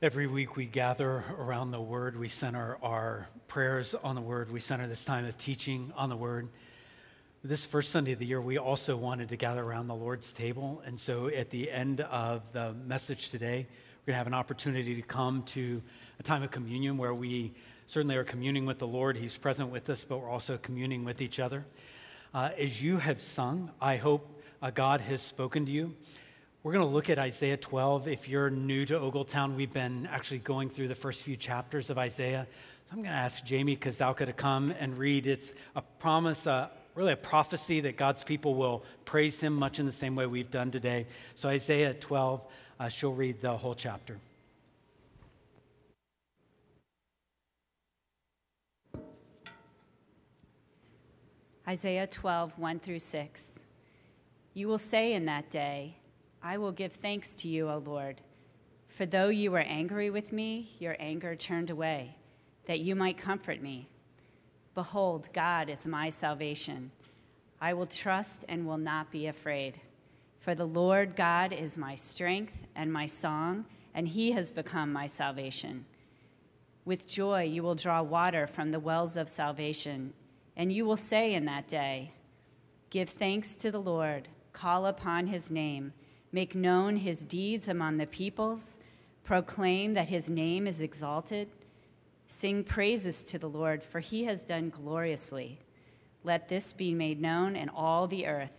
Every week we gather around the Word. We center our prayers on the Word. We center this time of teaching on the Word. This first Sunday of the year, we also wanted to gather around the Lord's table. And so at the end of the message today, we're going to have an opportunity to come to a time of communion where we certainly are communing with the Lord. He's present with us, but we're also communing with each other. Uh, as you have sung, I hope uh, God has spoken to you. We're going to look at Isaiah 12. If you're new to Ogletown, we've been actually going through the first few chapters of Isaiah. So I'm going to ask Jamie Kazalka to come and read. It's a promise, uh, really a prophecy that God's people will praise him much in the same way we've done today. So, Isaiah 12, uh, she'll read the whole chapter. Isaiah 12, 1 through 6. You will say in that day, I will give thanks to you, O Lord. For though you were angry with me, your anger turned away, that you might comfort me. Behold, God is my salvation. I will trust and will not be afraid. For the Lord God is my strength and my song, and he has become my salvation. With joy you will draw water from the wells of salvation, and you will say in that day, Give thanks to the Lord, call upon his name Make known his deeds among the peoples. Proclaim that his name is exalted. Sing praises to the Lord, for he has done gloriously. Let this be made known in all the earth.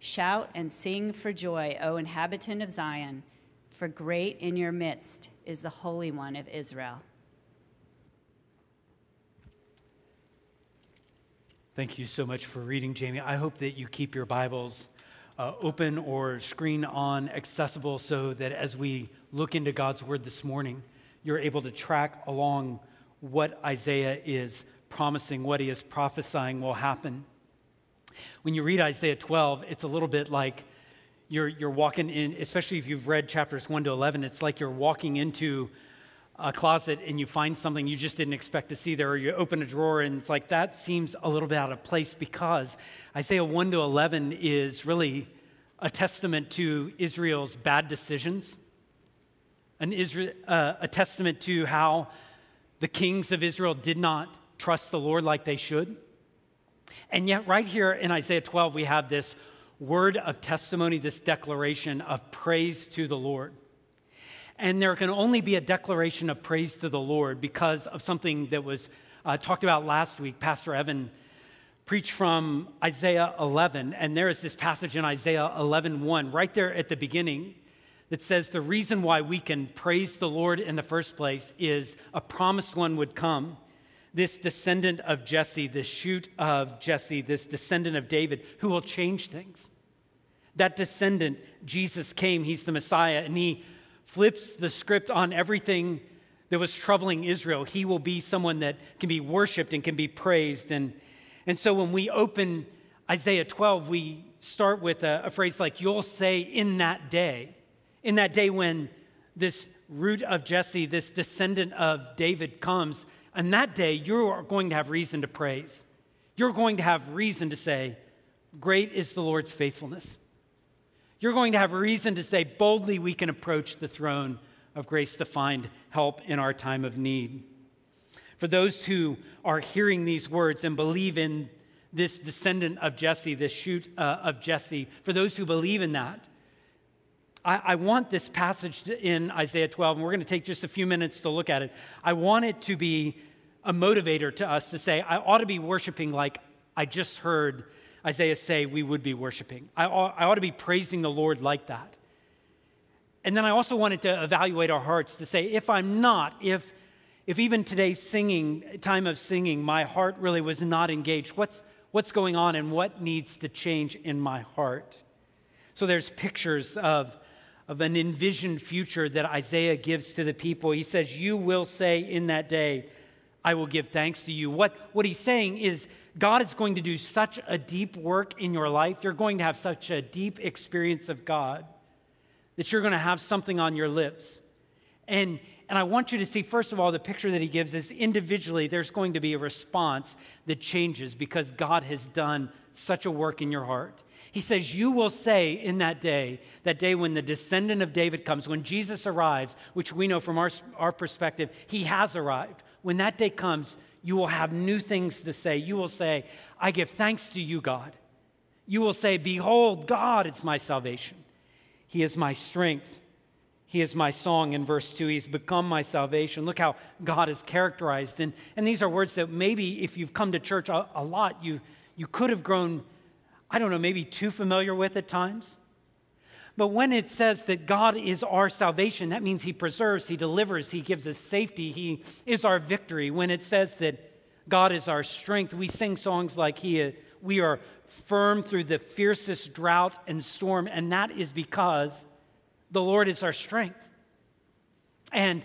Shout and sing for joy, O inhabitant of Zion, for great in your midst is the Holy One of Israel. Thank you so much for reading, Jamie. I hope that you keep your Bibles uh, open or screen on accessible so that as we look into God's word this morning, you're able to track along what Isaiah is promising, what he is prophesying will happen. When you read Isaiah 12, it's a little bit like you're, you're walking in, especially if you've read chapters 1 to 11, it's like you're walking into a closet and you find something you just didn't expect to see there, or you open a drawer and it's like that seems a little bit out of place because Isaiah 1 to 11 is really a testament to Israel's bad decisions, an Israel, uh, a testament to how the kings of Israel did not trust the Lord like they should. And yet, right here in Isaiah 12, we have this word of testimony, this declaration of praise to the Lord. And there can only be a declaration of praise to the Lord because of something that was uh, talked about last week. Pastor Evan preached from Isaiah 11, and there is this passage in Isaiah 11 1, right there at the beginning, that says the reason why we can praise the Lord in the first place is a promised one would come. This descendant of Jesse, this shoot of Jesse, this descendant of David, who will change things. That descendant, Jesus came, he's the Messiah, and he flips the script on everything that was troubling Israel. He will be someone that can be worshiped and can be praised. And, and so when we open Isaiah 12, we start with a, a phrase like, You'll say in that day, in that day when this root of Jesse, this descendant of David comes, on that day, you are going to have reason to praise. You're going to have reason to say, Great is the Lord's faithfulness. You're going to have reason to say, boldly, we can approach the throne of grace to find help in our time of need. For those who are hearing these words and believe in this descendant of Jesse, this shoot uh, of Jesse, for those who believe in that, I, I want this passage to, in Isaiah 12, and we're going to take just a few minutes to look at it. I want it to be a motivator to us to say, I ought to be worshiping like I just heard Isaiah say we would be worshiping. I ought, I ought to be praising the Lord like that. And then I also wanted to evaluate our hearts to say, if I'm not, if, if even today's singing, time of singing, my heart really was not engaged, what's, what's going on and what needs to change in my heart? So there's pictures of, of an envisioned future that Isaiah gives to the people. He says, You will say in that day, I will give thanks to you. What, what he's saying is, God is going to do such a deep work in your life. You're going to have such a deep experience of God that you're going to have something on your lips. And, and I want you to see, first of all, the picture that he gives is individually, there's going to be a response that changes because God has done such a work in your heart. He says, You will say in that day, that day when the descendant of David comes, when Jesus arrives, which we know from our, our perspective, he has arrived. When that day comes, you will have new things to say. You will say, I give thanks to you, God. You will say, Behold, God is my salvation. He is my strength. He is my song in verse 2. He's become my salvation. Look how God is characterized. And, and these are words that maybe if you've come to church a, a lot, you, you could have grown, I don't know, maybe too familiar with at times. But when it says that God is our salvation, that means He preserves, He delivers, He gives us safety, He is our victory. When it says that God is our strength, we sing songs like he, uh, We are firm through the fiercest drought and storm, and that is because the Lord is our strength. And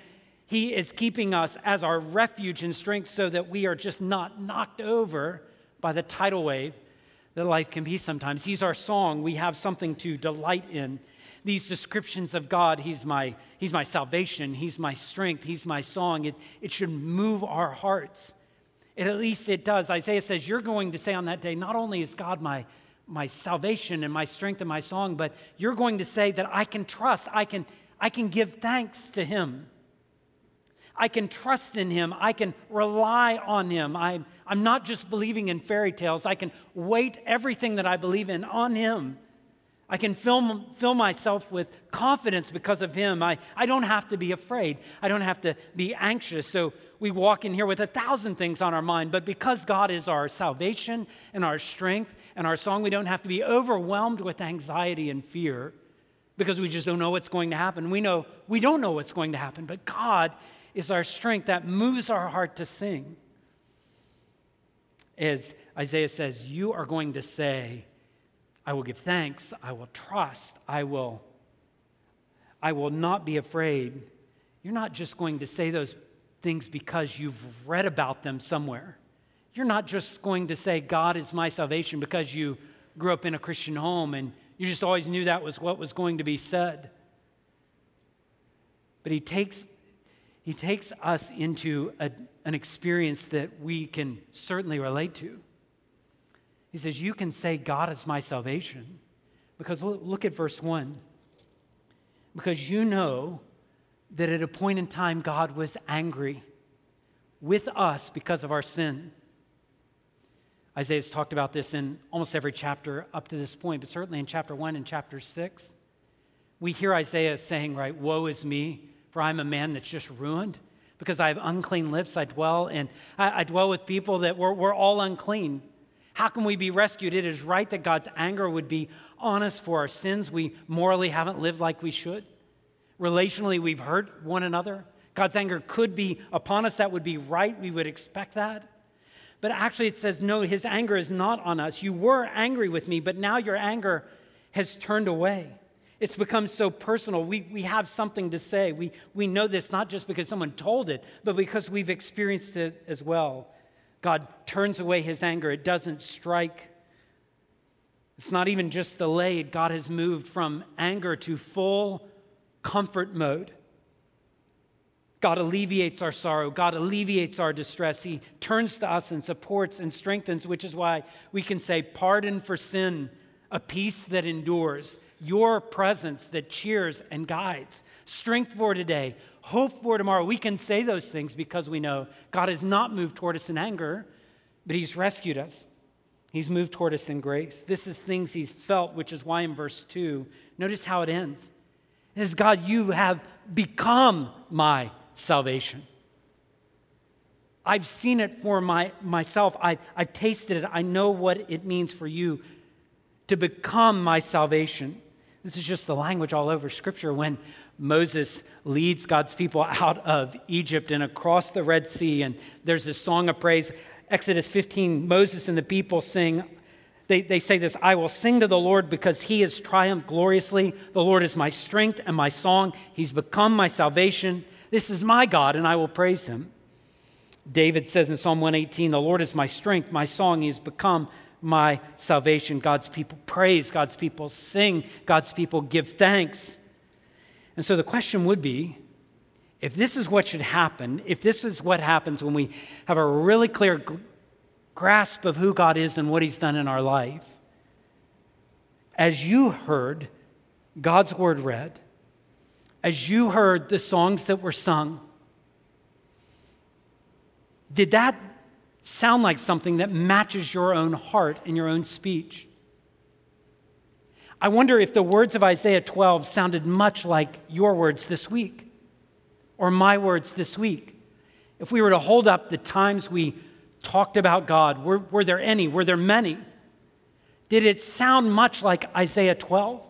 He is keeping us as our refuge and strength so that we are just not knocked over by the tidal wave that life can be sometimes. He's our song. We have something to delight in. These descriptions of God, He's my, he's my salvation, He's my strength, He's my song. It, it should move our hearts. It, at least it does. Isaiah says, You're going to say on that day, not only is God my, my salvation and my strength and my song, but you're going to say that I can trust, I can, I can give thanks to Him. I can trust in him. I can rely on him. I'm, I'm not just believing in fairy tales. I can weight everything that I believe in on him. I can fill, fill myself with confidence because of him. I, I don't have to be afraid. I don't have to be anxious. So we walk in here with a thousand things on our mind, but because God is our salvation and our strength and our song, we don't have to be overwhelmed with anxiety and fear because we just don't know what's going to happen. We know we don't know what's going to happen, but God is our strength that moves our heart to sing. As Isaiah says, you are going to say, I will give thanks, I will trust, I will I will not be afraid. You're not just going to say those things because you've read about them somewhere. You're not just going to say God is my salvation because you grew up in a Christian home and you just always knew that was what was going to be said. But he takes he takes us into a, an experience that we can certainly relate to. He says, You can say, God is my salvation. Because look, at verse 1. Because you know that at a point in time, God was angry with us because of our sin. Isaiah's talked about this in almost every chapter up to this point, but certainly in chapter 1 and chapter 6. We hear Isaiah saying, right, woe is me, for I'm a man that's just ruined. Because I have unclean lips, I dwell, and I, I dwell with people that we're, we're all unclean. How can we be rescued? It is right that God's anger would be on us for our sins. We morally haven't lived like we should. Relationally, we've hurt one another. God's anger could be upon us. That would be right. We would expect that. But actually, it says, no, his anger is not on us. You were angry with me, but now your anger has turned away. It's become so personal. We, we have something to say. We, we know this not just because someone told it, but because we've experienced it as well. God turns away his anger, it doesn't strike. It's not even just delayed. God has moved from anger to full comfort mode. God alleviates our sorrow. God alleviates our distress. He turns to us and supports and strengthens, which is why we can say, Pardon for sin, a peace that endures your presence that cheers and guides, strength for today, hope for tomorrow. We can say those things because we know God has not moved toward us in anger, but He's rescued us. He's moved toward us in grace. This is things He's felt, which is why in verse 2, notice how it ends. Says, God, you have become my salvation. I've seen it for my, myself. I, I've tasted it. I know what it means for you to become my salvation. This is just the language all over Scripture when Moses leads God's people out of Egypt and across the Red Sea. And there's this song of praise. Exodus 15, Moses and the people sing, they, they say this I will sing to the Lord because he has triumphed gloriously. The Lord is my strength and my song. He's become my salvation. This is my God, and I will praise him. David says in Psalm 118, The Lord is my strength, my song. He has become my salvation. God's people praise, God's people sing, God's people give thanks. And so the question would be if this is what should happen, if this is what happens when we have a really clear grasp of who God is and what He's done in our life, as you heard God's word read, as you heard the songs that were sung, did that sound like something that matches your own heart and your own speech? I wonder if the words of Isaiah 12 sounded much like your words this week or my words this week. If we were to hold up the times we talked about God, were, were there any? Were there many? Did it sound much like Isaiah 12?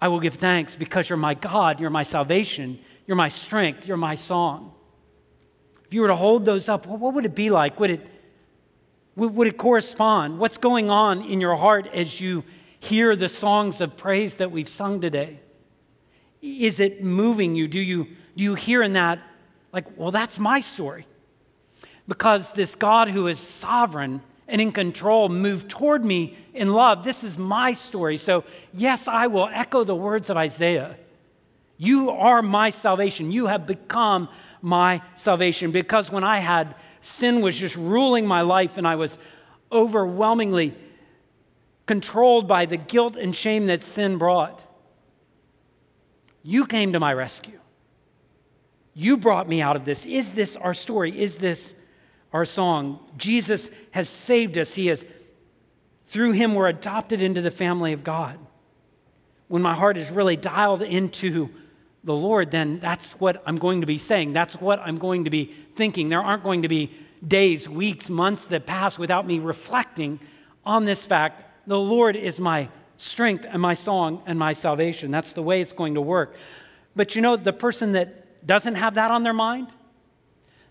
I will give thanks because you're my God, you're my salvation, you're my strength, you're my song. If you were to hold those up, what would it be like? Would it, would it correspond? What's going on in your heart as you hear the songs of praise that we've sung today? Is it moving you? Do you, do you hear in that, like, well, that's my story? Because this God who is sovereign and in control moved toward me in love. This is my story. So, yes, I will echo the words of Isaiah. You are my salvation. You have become my salvation. Because when I had sin was just ruling my life and I was overwhelmingly controlled by the guilt and shame that sin brought, you came to my rescue. You brought me out of this. Is this our story? Is this our song? Jesus has saved us. He has, through him, we're adopted into the family of God. When my heart is really dialed into the Lord, then that's what I'm going to be saying. That's what I'm going to be thinking. There aren't going to be days, weeks, months that pass without me reflecting on this fact the Lord is my strength and my song and my salvation. That's the way it's going to work. But you know, the person that doesn't have that on their mind,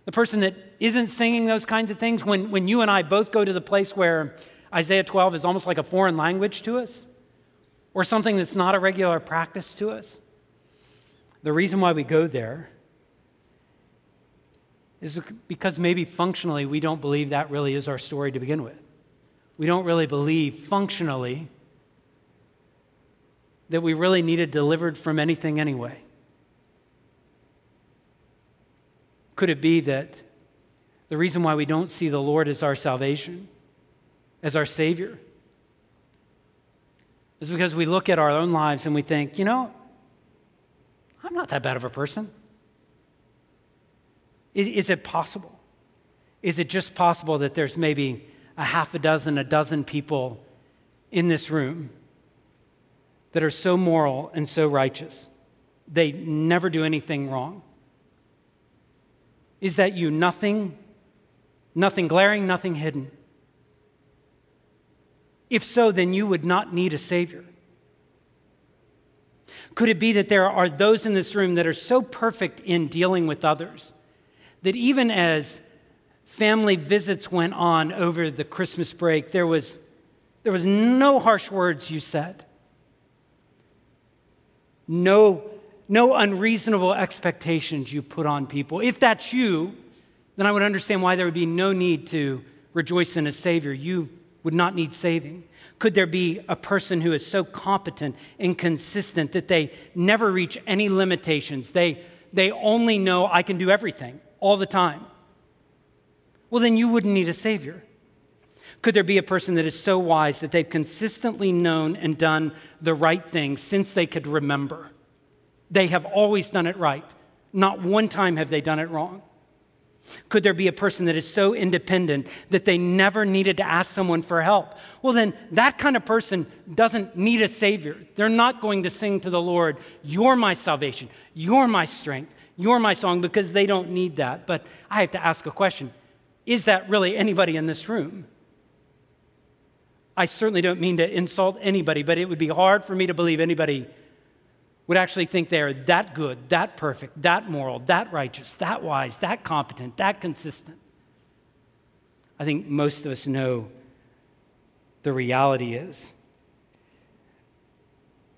the person that isn't singing those kinds of things, when, when you and I both go to the place where Isaiah 12 is almost like a foreign language to us, or something that's not a regular practice to us, the reason why we go there is because maybe functionally we don't believe that really is our story to begin with. We don't really believe functionally that we really needed delivered from anything anyway. Could it be that the reason why we don't see the Lord as our salvation, as our Savior, is because we look at our own lives and we think, you know, I'm not that bad of a person. Is, is, it possible? Is it just possible that there's maybe a half a dozen, a dozen people in this room that are so moral and so righteous? They never do anything wrong. Is that you? Nothing, nothing glaring, nothing hidden. If so, then you would not need a Savior. Could it be that there are those in this room that are so perfect in dealing with others that even as family visits went on over the Christmas break, there was, there was no harsh words you said, no, no unreasonable expectations you put on people? If that's you, then I would understand why there would be no need to rejoice in a Savior. You would not need saving. Could there be a person who is so competent and consistent that they never reach any limitations? They, they only know I can do everything all the time. Well, then you wouldn't need a Savior. Could there be a person that is so wise that they've consistently known and done the right thing since they could remember? They have always done it right. Not one time have they done it wrong. Could there be a person that is so independent that they never needed to ask someone for help? Well, then that kind of person doesn't need a Savior. They're not going to sing to the Lord, You're my salvation, you're my strength, you're my song, because they don't need that. But I have to ask a question Is that really anybody in this room? I certainly don't mean to insult anybody, but it would be hard for me to believe anybody would actually think they are that good, that perfect, that moral, that righteous, that wise, that competent, that consistent. I think most of us know the reality is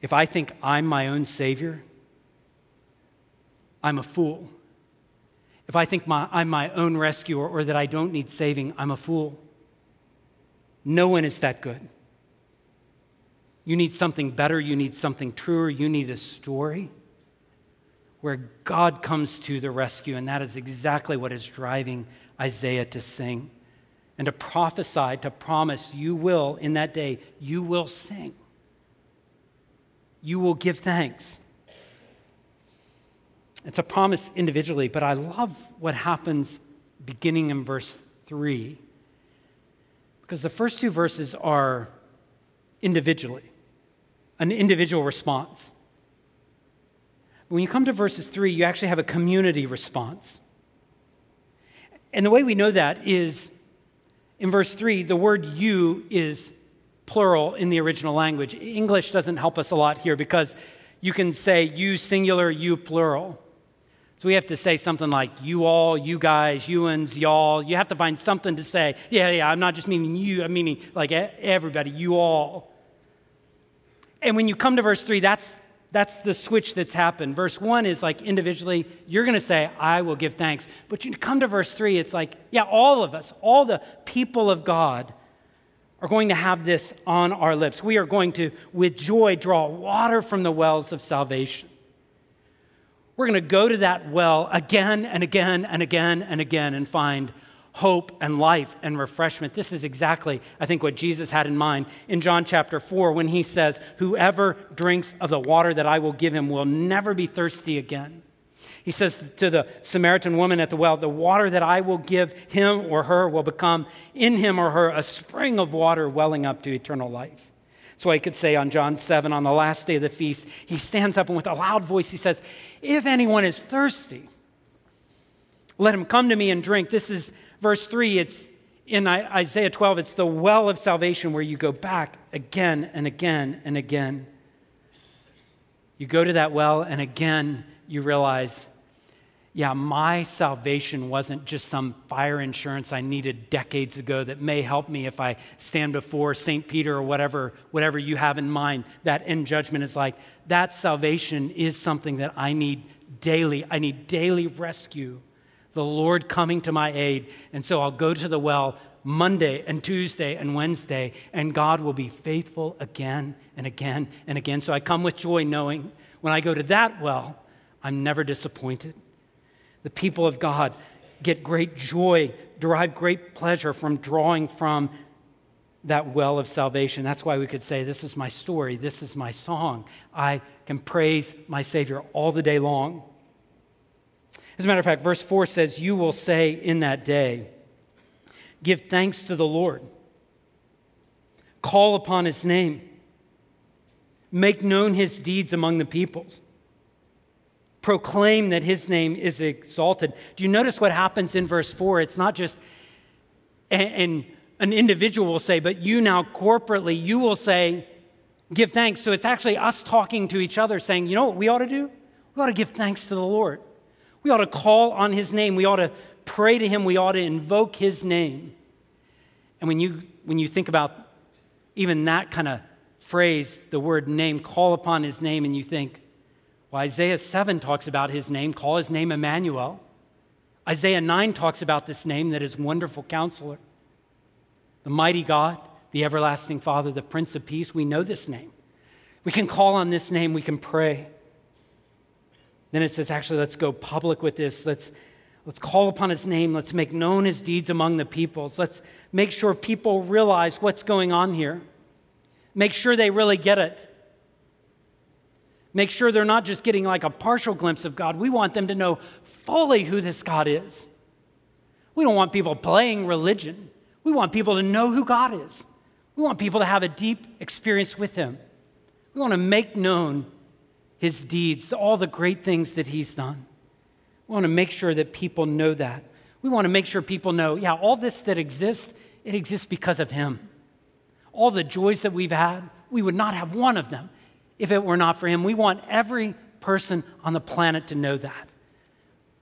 if I think I'm my own Savior, I'm a fool. If I think my, I'm my own rescuer or that I don't need saving, I'm a fool. No one is that good. You need something better. You need something truer. You need a story. where God comes to the rescue. And that is exactly what is driving Isaiah to sing and to prophesy, to promise, you will, in that day, you will sing. You will give thanks. It's a promise individually, but I love what happens beginning in verse 3 because the first two verses are individually, an individual response. When you come to verses 3, you actually have a community response. And the way we know that is in verse 3, the word you is plural in the original language. English doesn't help us a lot here because you can say you singular, you plural. So we have to say something like you all, you guys, you uns, y'all. You have to find something to say. Yeah, yeah, I'm not just meaning you, I'm meaning like everybody, you all. And when you come to verse 3, that's that's the switch that's happened. Verse 1 is like individually, you're going to say, I will give thanks. But you come to verse 3, it's like, yeah, all of us, all the people of God are going to have this on our lips. We are going to, with joy, draw water from the wells of salvation. We're going to go to that well again and again and again and again and find hope and life and refreshment. This is exactly, I think, what Jesus had in mind in John chapter 4 when he says, Whoever drinks of the water that I will give him will never be thirsty again. He says to the Samaritan woman at the well, The water that I will give him or her will become in him or her a spring of water welling up to eternal life. So I could say on John 7, on the last day of the feast, he stands up and with a loud voice he says, If anyone is thirsty, let him come to me and drink. This is verse 3. It's in Isaiah 12, it's the well of salvation where you go back again and again and again. You go to that well, and again you realize yeah, my salvation wasn't just some fire insurance I needed decades ago that may help me if I stand before St. Peter or whatever, whatever you have in mind. That end judgment is like, that salvation is something that I need daily. I need daily rescue. The Lord coming to my aid. And so I'll go to the well Monday and Tuesday and Wednesday, and God will be faithful again and again and again. So I come with joy knowing when I go to that well, I'm never disappointed. The people of God get great joy, derive great pleasure from drawing from that well of salvation. That's why we could say, This is my story, this is my song. I can praise my Savior all the day long. As a matter of fact, verse 4 says, You will say in that day, Give thanks to the Lord, call upon his name, make known his deeds among the peoples proclaim that his name is exalted. Do you notice what happens in verse 4? It's not just, and an individual will say, but you now corporately, you will say, give thanks. So it's actually us talking to each other saying, you know what we ought to do? We ought to give thanks to the Lord. We ought to call on his name. We ought to pray to him. We ought to invoke his name. And when you, when you think about even that kind of phrase, the word name, call upon his name, and you think, well, Isaiah 7 talks about his name, call his name Emmanuel. Isaiah 9 talks about this name that is wonderful counselor, the mighty God, the everlasting Father, the Prince of Peace. We know this name. We can call on this name, we can pray. Then it says, actually, let's go public with this. Let's, let's call upon his name. Let's make known his deeds among the peoples. Let's make sure people realize what's going on here. Make sure they really get it. Make sure they're not just getting like a partial glimpse of God. We want them to know fully who this God is. We don't want people playing religion. We want people to know who God is. We want people to have a deep experience with Him. We want to make known His deeds, all the great things that He's done. We want to make sure that people know that. We want to make sure people know, yeah, all this that exists, it exists because of Him. All the joys that we've had, we would not have one of them if it were not for him. We want every person on the planet to know that.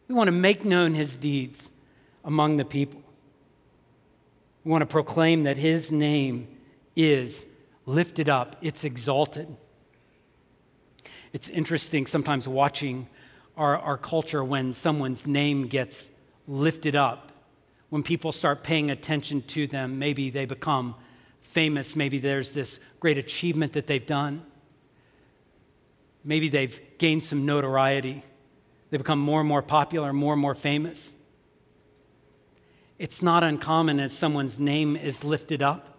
We want to make known his deeds among the people. We want to proclaim that his name is lifted up, it's exalted. It's interesting sometimes watching our, our culture when someone's name gets lifted up, when people start paying attention to them, maybe they become famous, maybe there's this great achievement that they've done. Maybe they've gained some notoriety. They become more and more popular, more and more famous. It's not uncommon as someone's name is lifted up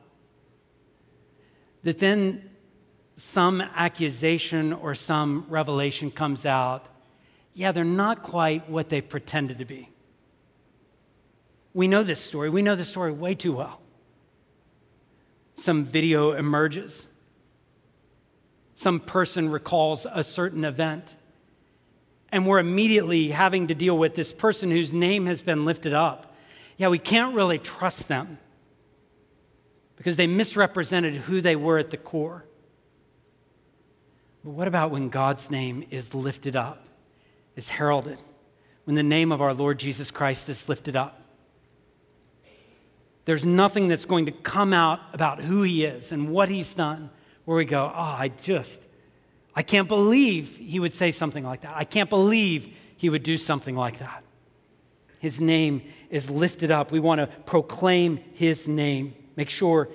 that then some accusation or some revelation comes out. Yeah, they're not quite what they pretended to be. We know this story. We know this story way too well. Some video emerges. Some person recalls a certain event. And we're immediately having to deal with this person whose name has been lifted up. Yeah, we can't really trust them because they misrepresented who they were at the core. But what about when God's name is lifted up, is heralded, when the name of our Lord Jesus Christ is lifted up? There's nothing that's going to come out about who he is and what he's done where we go, oh, I just, I can't believe he would say something like that. I can't believe he would do something like that. His name is lifted up. We want to proclaim his name, make sure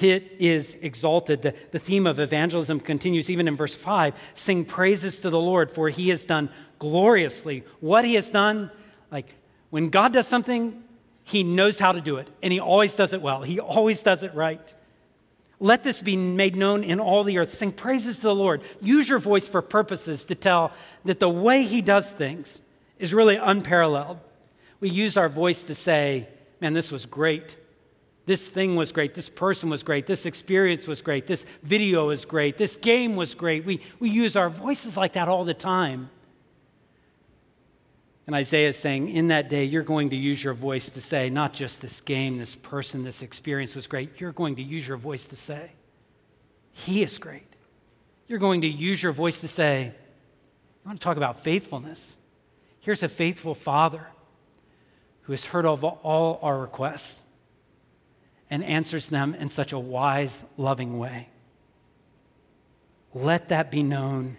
it is exalted. The, the theme of evangelism continues even in verse 5 sing praises to the Lord, for he has done gloriously. What he has done, like when God does something, he knows how to do it, and He always does it well. He always does it right. Let this be made known in all the earth. Sing praises to the Lord. Use your voice for purposes to tell that the way He does things is really unparalleled. We use our voice to say, man, this was great. This thing was great. This person was great. This experience was great. This video is great. This game was great. We, we use our voices like that all the time. And Isaiah is saying, in that day, you're going to use your voice to say, not just this game, this person, this experience was great. You're going to use your voice to say, He is great. You're going to use your voice to say, You want to talk about faithfulness? Here's a faithful Father who has heard of all our requests and answers them in such a wise, loving way. Let that be known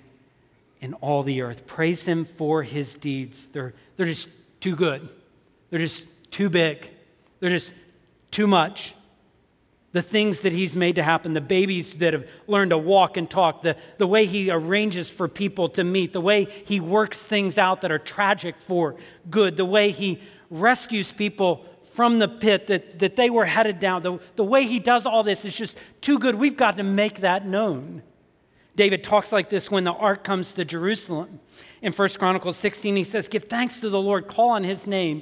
in all the earth. Praise him for his deeds. They're, they're just too good, they're just too big, they're just too much. The things that he's made to happen, the babies that have learned to walk and talk, the, the way he arranges for people to meet, the way he works things out that are tragic for good, the way he rescues people from the pit that, that they were headed down, the, the way he does all this is just too good. We've got to make that known. David talks like this when the ark comes to Jerusalem. In 1 Chronicles 16, he says, Give thanks to the Lord, call on his name,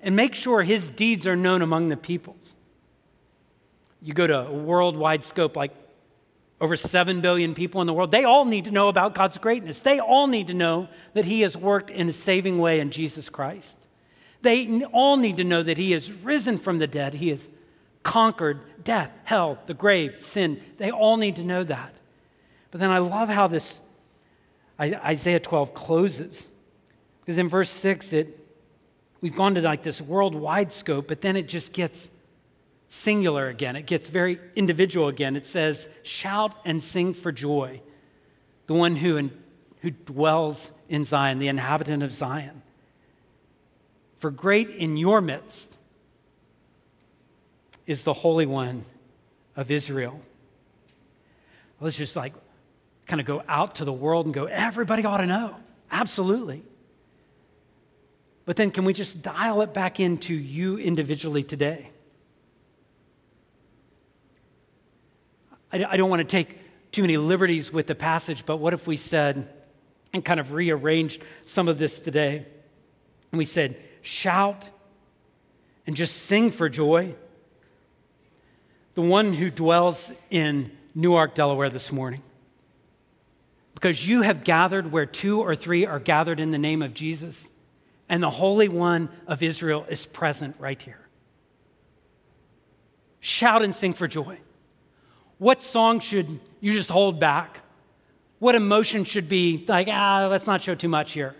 and make sure his deeds are known among the peoples. You go to a worldwide scope, like over 7 billion people in the world, they all need to know about God's greatness. They all need to know that he has worked in a saving way in Jesus Christ. They all need to know that he has risen from the dead. He has conquered death, hell, the grave, sin. They all need to know that. But then I love how this Isaiah 12 closes. Because in verse 6, it, we've gone to like this worldwide scope, but then it just gets singular again. It gets very individual again. It says, Shout and sing for joy, the one who, in, who dwells in Zion, the inhabitant of Zion. For great in your midst is the Holy One of Israel. Let's just like kind of go out to the world and go, everybody ought to know. Absolutely. But then can we just dial it back into you individually today? I, don't want to take too many liberties with the passage, but what if we said, and kind of rearranged some of this today, and we said, shout and just sing for joy. The one who dwells in Newark, Delaware this morning because you have gathered where two or three are gathered in the name of Jesus, and the Holy One of Israel is present right here. Shout and sing for joy. What song should you just hold back? What emotion should be like, ah, let's not show too much here?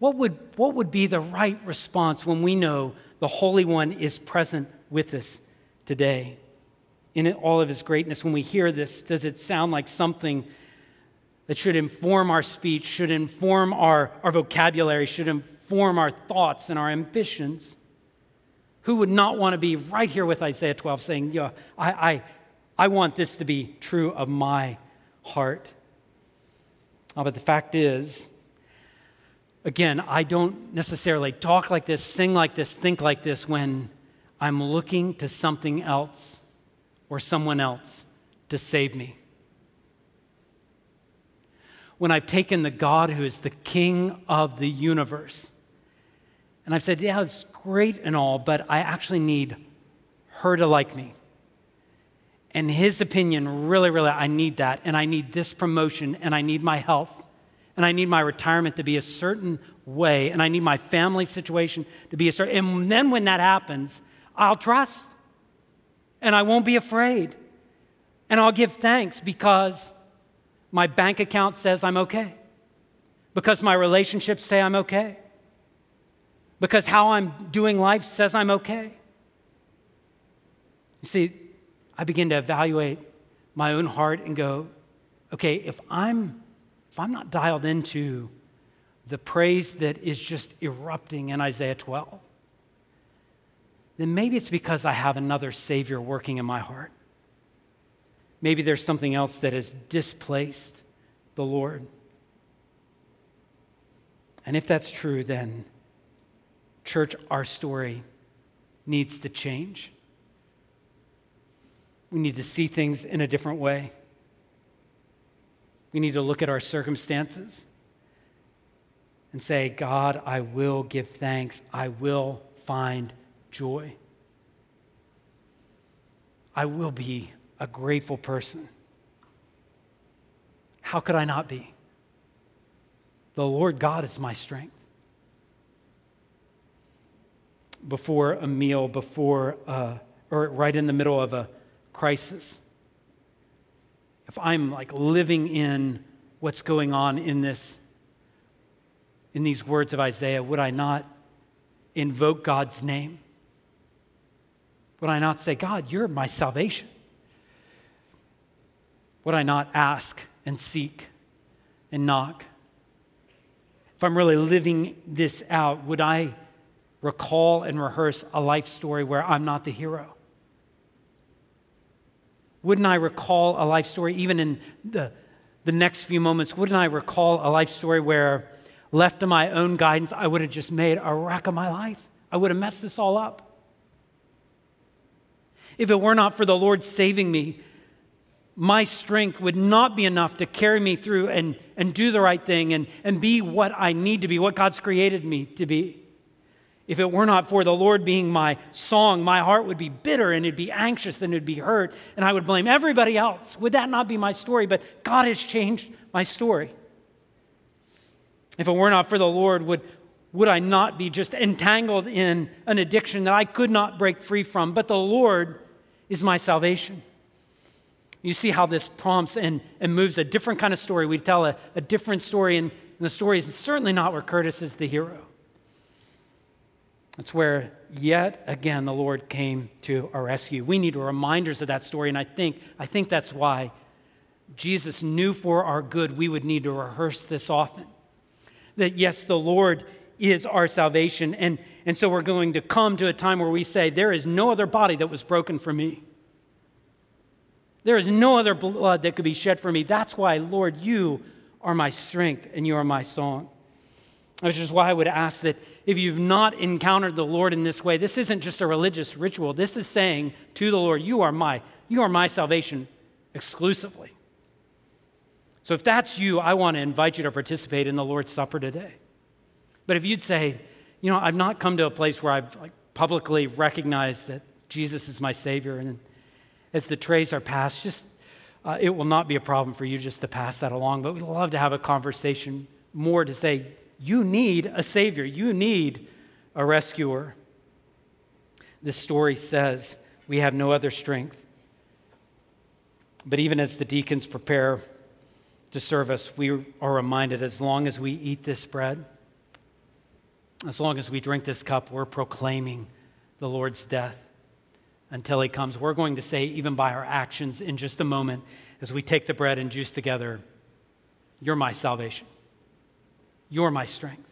What would, what would be the right response when we know the Holy One is present with us today? in all of his greatness, when we hear this, does it sound like something that should inform our speech, should inform our, our vocabulary, should inform our thoughts and our ambitions? Who would not want to be right here with Isaiah 12 saying, Yeah, I, I, I want this to be true of my heart? Oh, but the fact is, Again, I don't necessarily talk like this, sing like this, think like this when I'm looking to something else or someone else to save me. When I've taken the God who is the king of the universe and I've said, yeah, it's great and all, but I actually need her to like me. And his opinion, really, really, I need that. And I need this promotion, and I need my health, and I need my retirement to be a certain way, and I need my family situation to be a certain. And then when that happens, I'll trust, and I won't be afraid, and I'll give thanks because my bank account says I'm okay, because my relationships say I'm okay, because how I'm doing life says I'm okay. You see, I begin to evaluate my own heart and go, okay, if I'm if I'm not dialed into the praise that is just erupting in Isaiah 12, then maybe it's because I have another Savior working in my heart. Maybe there's something else that has displaced the Lord. And if that's true, then, church, our story needs to change. We need to see things in a different way. We need to look at our circumstances and say, God, I will give thanks. I will find joy. I will be a grateful person. How could I not be? The Lord God is my strength. Before a meal, before, uh, or right in the middle of a crisis, if I'm like living in what's going on in this, in these words of Isaiah, would I not invoke God's name? Would I not say, God, you're my salvation? Would I not ask and seek and knock? If I'm really living this out, would I recall and rehearse a life story where I'm not the hero? Wouldn't I recall a life story, even in the, the next few moments, wouldn't I recall a life story where, left to my own guidance, I would have just made a wreck of my life? I would have messed this all up. If it were not for the Lord saving me, my strength would not be enough to carry me through and, and do the right thing and, and be what I need to be, what God's created me to be. If it were not for the Lord being my song, my heart would be bitter and it'd be anxious and it'd be hurt, and I would blame everybody else. Would that not be my story? But God has changed my story. If it were not for the Lord, would, would I not be just entangled in an addiction that I could not break free from? But the Lord is my salvation. You see how this prompts and, and moves a different kind of story. We tell a, a different story, and, and the story is certainly not where Curtis is the hero. That's where, yet again, the Lord came to our rescue. We need reminders of that story, and I think, I think that's why Jesus knew for our good we would need to rehearse this often. That, yes, the Lord is our salvation, and, and so we're going to come to a time where we say, There is no other body that was broken for me. There is no other blood that could be shed for me. That's why, Lord, you are my strength and you are my song. Which is why I would ask that if you've not encountered the Lord in this way, this isn't just a religious ritual. This is saying to the Lord, You are my, you are my salvation exclusively. So if that's you, I want to invite you to participate in the Lord's Supper today. But if you'd say, you know, I've not come to a place where I've like, publicly recognized that Jesus is my Savior, and as the trays are passed, just uh, it will not be a problem for you just to pass that along. But we'd love to have a conversation more to say, you need a Savior, you need a rescuer. This story says we have no other strength. But even as the deacons prepare to serve us, we are reminded as long as we eat this bread, as long as we drink this cup, we're proclaiming the Lord's death until he comes. We're going to say, even by our actions, in just a moment, as we take the bread and juice together, You're my salvation. You're my strength.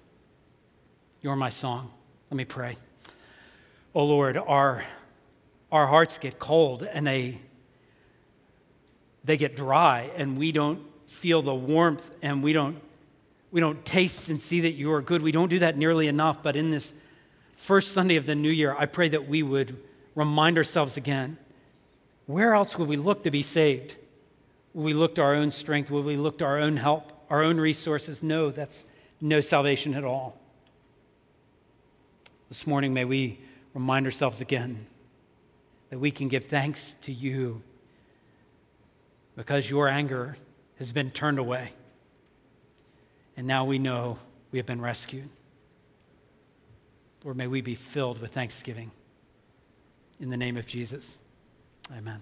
You're my song. Let me pray. Oh Lord, our, our hearts get cold and they, they get dry, and we don't feel the warmth and we don't We don't taste and see that you are good. We don't do that nearly enough. But in this first Sunday of the new year, I pray that we would remind ourselves again where else would we look to be saved? Will we look to our own strength? Will we look to our own help, our own resources? No, that's no salvation at all. This morning, may we remind ourselves again that we can give thanks to you because your anger has been turned away. And now we know we have been rescued. Lord, may we be filled with thanksgiving. In the name of Jesus, amen.